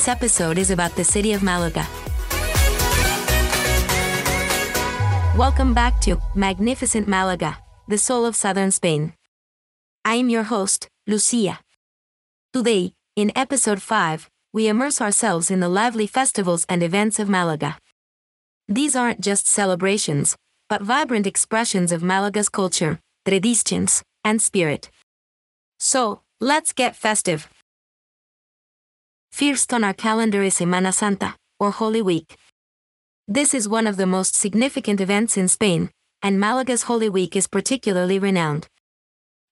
This episode is about the city of Malaga. Welcome back to Magnificent Malaga, the soul of southern Spain. I am your host, Lucia. Today, in episode 5, we immerse ourselves in the lively festivals and events of Malaga. These aren't just celebrations, but vibrant expressions of Malaga's culture, traditions, and spirit. So, let's get festive. First on our calendar is Semana Santa, or Holy Week. This is one of the most significant events in Spain, and Malaga's Holy Week is particularly renowned.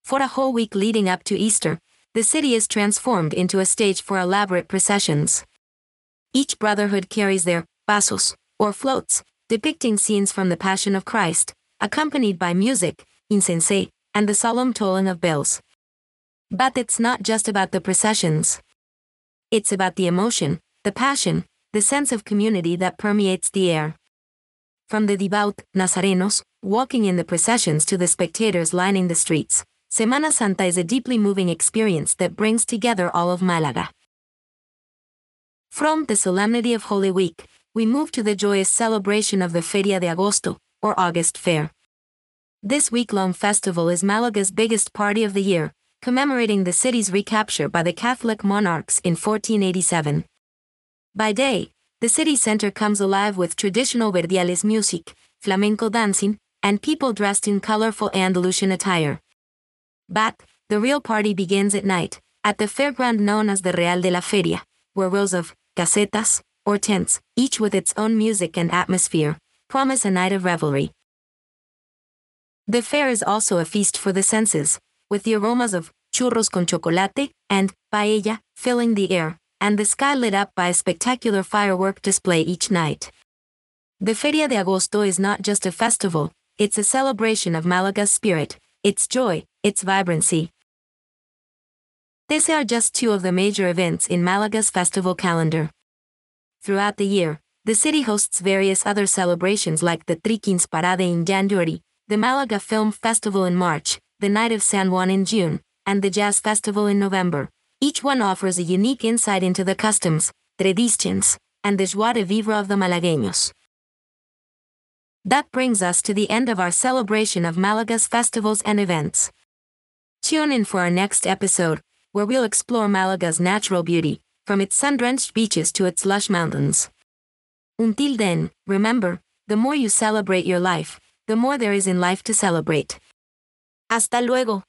For a whole week leading up to Easter, the city is transformed into a stage for elaborate processions. Each brotherhood carries their pasos, or floats, depicting scenes from the Passion of Christ, accompanied by music, incense, and the solemn tolling of bells. But it's not just about the processions. It's about the emotion, the passion, the sense of community that permeates the air. From the devout Nazarenos, walking in the processions to the spectators lining the streets, Semana Santa is a deeply moving experience that brings together all of Malaga. From the solemnity of Holy Week, we move to the joyous celebration of the Feria de Agosto, or August Fair. This week long festival is Malaga's biggest party of the year, commemorating the city's recapture by the Catholic monarchs in 1487. By day, the city center comes alive with traditional verdiales music, flamenco dancing, and people dressed in colorful Andalusian attire. But, the real party begins at night, at the fairground known as the Real de la Feria, where rows of casetas, or tents, each with its own music and atmosphere, promise a night of revelry. The fair is also a feast for the senses, with the aromas of churros con chocolate and paella filling the air, and the sky lit up by a spectacular firework display each night. The Feria de Agosto is not just a festival, it's a celebration of Malaga's spirit, its joy, its vibrancy. These are just two of the major events in Malaga's festival calendar. Throughout the year, the city hosts various other celebrations like the Three Kings Parade in January, the Malaga Film Festival in March, the Night of San Juan in June, and the Jazz Festival in November. Each one offers a unique insight into the customs, traditions, and the joie de vivre of the Malagueños. That brings us to the end of our celebration of Malaga's festivals and events. Tune in for our next episode, where we'll explore Malaga's natural beauty, from its sun-drenched beaches to its lush mountains. Until then, remember, the more you celebrate your life, the more there is in life to celebrate. Hasta luego.